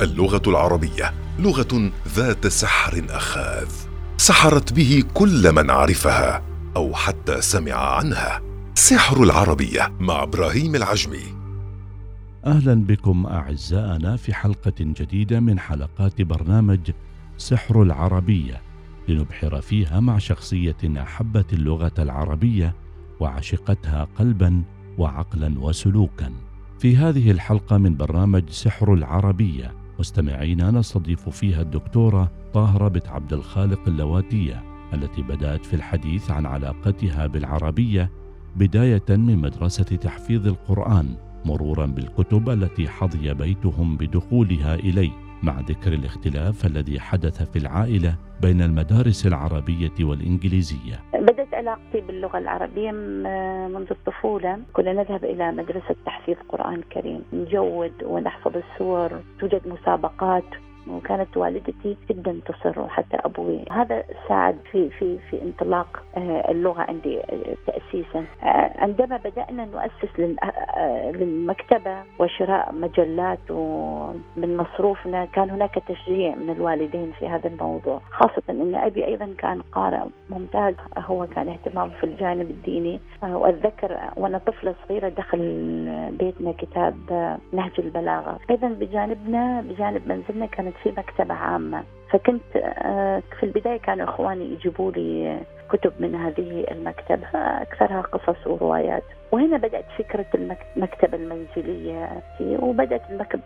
اللغة العربية لغة ذات سحر أخاذ سحرت به كل من عرفها أو حتى سمع عنها. سحر العربية مع إبراهيم العجمي. أهلا بكم أعزائنا في حلقة جديدة من حلقات برنامج سحر العربية لنبحر فيها مع شخصية أحبت اللغة العربية وعشقتها قلبا وعقلا وسلوكا. في هذه الحلقة من برنامج سحر العربية مستمعينا نستضيف فيها الدكتورة طاهرة بنت عبد الخالق اللواتية التي بدأت في الحديث عن علاقتها بالعربية بداية من مدرسة تحفيظ القرآن مرورا بالكتب التي حظي بيتهم بدخولها اليه مع ذكر الاختلاف الذي حدث في العائلة بين المدارس العربية والإنجليزية. علاقتي باللغة العربية منذ الطفولة، كنا نذهب إلى مدرسة تحفيظ قرآن كريم، نجود ونحفظ السور، توجد مسابقات. وكانت والدتي جدا تصر وحتى أبوي. هذا ساعد في في في انطلاق آه، اللغة عندي آه، تاسيسا. آه، عندما بدأنا نؤسس للمكتبة وشراء مجلات ومن مصروفنا كان هناك تشجيع من الوالدين في هذا الموضوع. خاصة إن أبي أيضا كان قارئ ممتاز. هو كان اهتمامه في الجانب الديني. وأتذكر وأنا طفلة صغيرة دخل بيتنا كتاب نهج البلاغة. أيضا بجانبنا بجانب منزلنا كانت في مكتبة عامة. فكنت آه، في البداية كانوا إخواني يجيبوا لي كتب من هذه المكتبة أكثرها قصص وروايات. وهنا بدأت فكرة المكتبة المنزلية وبدأت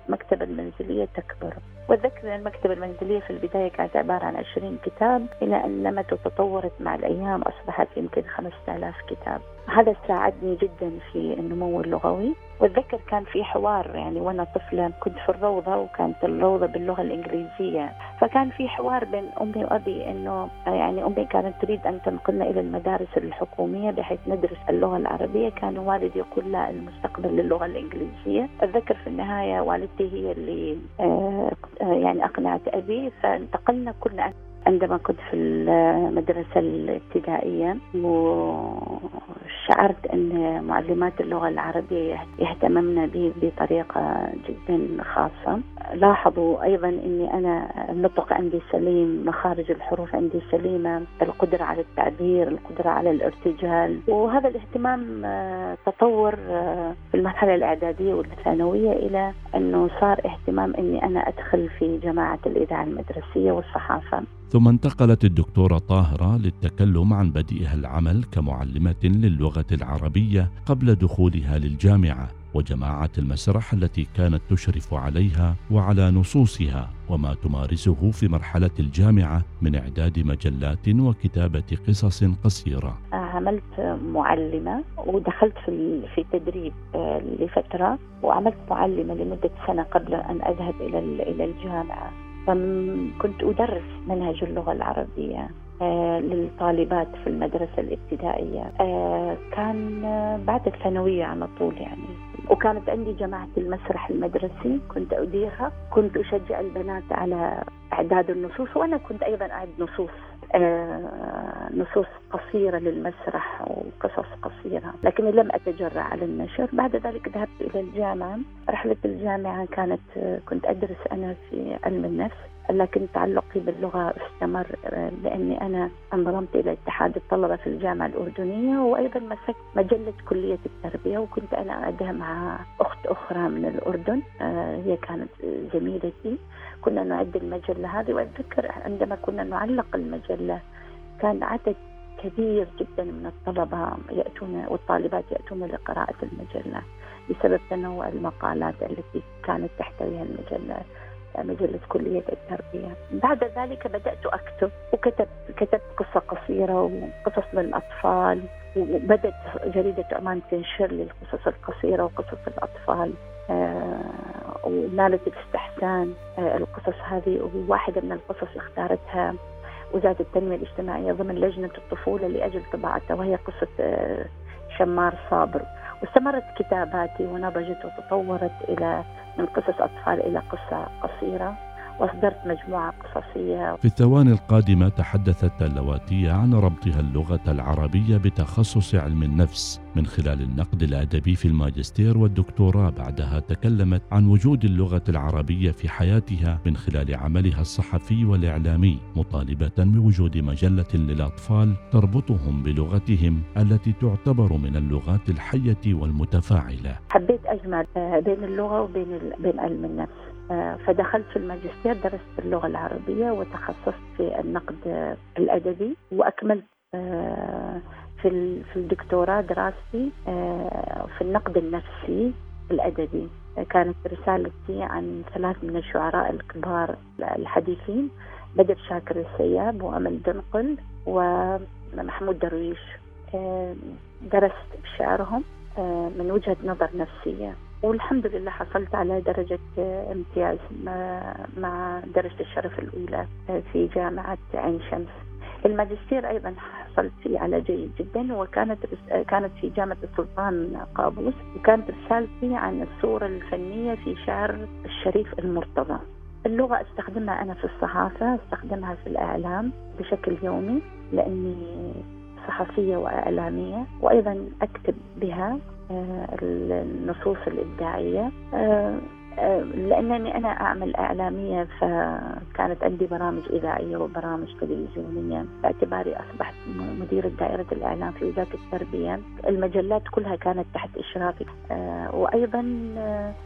المكتبة المنزلية تكبر. وأتذكر المكتبة المنزلية في البداية كانت عبارة عن 20 كتاب إلى أن نمت وتطورت مع الأيام أصبحت يمكن 5000 كتاب. هذا ساعدني جدا في النمو اللغوي. واتذكر كان في حوار يعني وأنا طفلة كنت في الروضة وكانت الروضة باللغة الإنجليزية. فكان في حوار بين أمي وأبي إنه يعني أمي كانت تريد أن تنقلنا إلى المدارس الحكومية بحيث ندرس اللغة العربية. كان والدي يقول لا المستقبل للغة الإنجليزية. أتذكر في النهاية والدتي هي اللي آه، يعني أقنعت أبي فانتقلنا كلنا. عندما كنت في المدرسة الابتدائية وشعرت أن معلمات اللغة العربية يهتممن بي بطريقة جدا خاصة. لاحظوا أيضا أني أنا النطق عندي سليم مخارج الحروف عندي سليمة القدرة على التعبير القدرة على الارتجال. وهذا الاهتمام آه، تطور آه، في المرحلة الإعدادية والثانوية إلى أنه صار اهتمام أني أنا أدخل في جماعة الإذاعة المدرسية والصحافة. ثم انتقلت الدكتورة طاهرة للتكلم عن بديها العمل كمعلمة للغة العربية قبل دخولها للجامعة وجماعة المسرح التي كانت تشرف عليها وعلى نصوصها وما تمارسه في مرحلة الجامعة من إعداد مجلات وكتابة قصص قصيرة. عملت معلمة ودخلت في في آه، لفترة وعملت معلمة لمدة سنة قبل أن أذهب إلى إلى الجامعة. كنت أدرس منهج اللغة العربية آه، للطالبات في المدرسة الابتدائية. آه، كان بعد الثانوية على طول يعني. وكانت عندي جماعة المسرح المدرسي كنت أديرها. كنت أشجع البنات على إعداد النصوص وأنا كنت أيضا أعد نصوص. نصوص قصيرة للمسرح وقصص قصيرة لكني لم أتجرأ على النشر. بعد ذلك ذهبت إلى الجامعة. رحلة الجامعة كانت كنت أدرس أنا في علم النفس. لكن تعلقي باللغة استمر لأني أنا انضممت إلى اتحاد الطلبة في الجامعة الأردنية وأيضا مسكت مجلة كلية التربية وكنت أنا أعدها مع أخت أخرى من الأردن آه، هي كانت زميلتي. كنا نعد المجلة هذه وأتذكر عندما كنا نعلق المجلة كان عدد كبير جدا من الطلبة يأتون والطالبات يأتون لقراءة المجلة بسبب تنوع المقالات التي كانت تحتويها المجلة. مجلة كلية التربية. بعد ذلك بدأت أكتب وكتبت كتبت قصة قصيرة وقصص للأطفال وبدأت جريدة عمان تنشر لي القصص القصيرة وقصص الأطفال آه ونالت الاستحسان آه القصص هذه وواحدة من القصص اختارتها وزارة التنمية الاجتماعية ضمن لجنة الطفولة لأجل طباعتها وهي قصة آه شمار صابر. واستمرت كتاباتي ونضجت وتطورت إلى من قصص أطفال إلى قصة قصيرة. وأصدرت مجموعة قصصية. في الثواني القادمة تحدثت اللواتية عن ربطها اللغة العربية بتخصص علم النفس من خلال النقد الأدبي في الماجستير والدكتوراه. بعدها تكلمت عن وجود اللغة العربية في حياتها من خلال عملها الصحفي والإعلامي مطالبة بوجود مجلة للأطفال تربطهم بلغتهم التي تعتبر من اللغات الحية والمتفاعلة. حبيت أجمع بين اللغة وبين بين علم النفس. فدخلت في الماجستير درست اللغة العربية وتخصصت في النقد الأدبي وأكملت آه، في في الدكتوراه دراستي آه، في النقد النفسي الأدبي. كانت رسالتي عن ثلاث من الشعراء الكبار الحديثين بدر شاكر السياب وأمل دنقل ومحمود درويش. درست شعرهم من وجهة نظر نفسية. والحمد لله حصلت على درجة امتياز مع درجة الشرف الأولى في جامعة عين شمس. الماجستير أيضا حصلت فيه على جيد جدا وكانت كانت في جامعة السلطان قابوس وكانت رسالتي عن الصورة الفنية في شعر الشريف المرتضى. اللغة أستخدمها أنا في الصحافة أستخدمها في الإعلام بشكل يومي لأني صحفية وإعلامية وأيضا أكتب بها النصوص الإبداعية. آه، آه، لأنني أنا أعمل إعلامية فكانت عندي برامج إذاعية وبرامج تلفزيونية. باعتباري أصبحت مديرة دائرة الإعلام في وزارة التربية. المجلات كلها كانت تحت إشرافي. وأيضا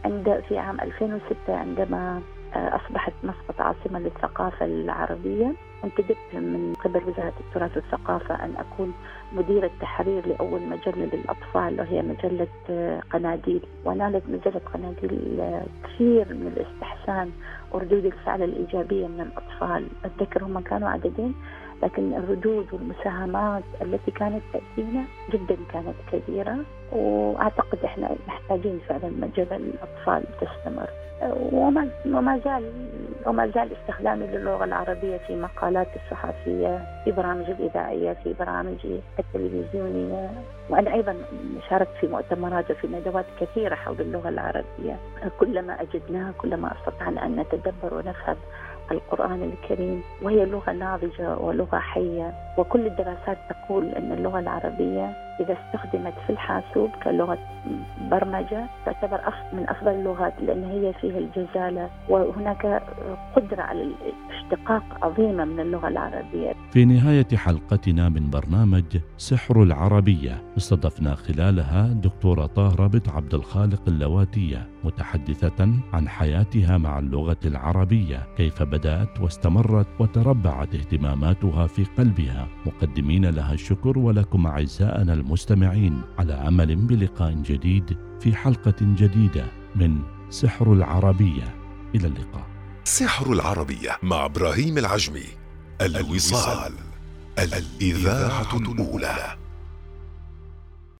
عند في عام 2006 عندما أصبحت مسقط عاصمة للثقافة العربية. انتدبت من قبل وزارة التراث والثقافة أن أكون مديرة تحرير لأول مجلة للأطفال وهي مجلة قناديل. ونالت مجلة قناديل كثير من الاستحسان وردود الفعل الإيجابية من الأطفال. أتذكر هم كانوا عددين لكن الردود والمساهمات التي كانت تأتينا جدا كانت كبيرة. وأعتقد إحنا محتاجين فعلا مجلة للأطفال تستمر. وما زال وما زال استخدامي للغة العربية في مقالات الصحفية في برامج الإذاعية في برامج التلفزيونية. وأنا أيضا شاركت في مؤتمرات وفي ندوات كثيرة حول اللغة العربية. كلما أجدناها كلما استطعنا أن نتدبر ونفهم القرآن الكريم وهي لغة ناضجة ولغة حية. وكل الدراسات تقول أن اللغة العربية إذا استخدمت في الحاسوب كلغة برمجة تعتبر من أفضل اللغات لأن هي فيها الجزالة وهناك قدرة على الاشتقاق عظيمة من اللغة العربية. في نهاية حلقتنا من برنامج سحر العربية استضفنا خلالها دكتورة طاهرة بنت عبد الخالق اللواتية متحدثة عن حياتها مع اللغة العربية كيف بدأت واستمرت وتربعت اهتماماتها في قلبها. مقدمين لها الشكر ولكم أعزائنا المستمعين على أمل بلقاء جديد في حلقة جديدة من سحر العربية. إلى اللقاء. سحر العربية مع إبراهيم العجمي. الوصال. الإذاعة الأولى.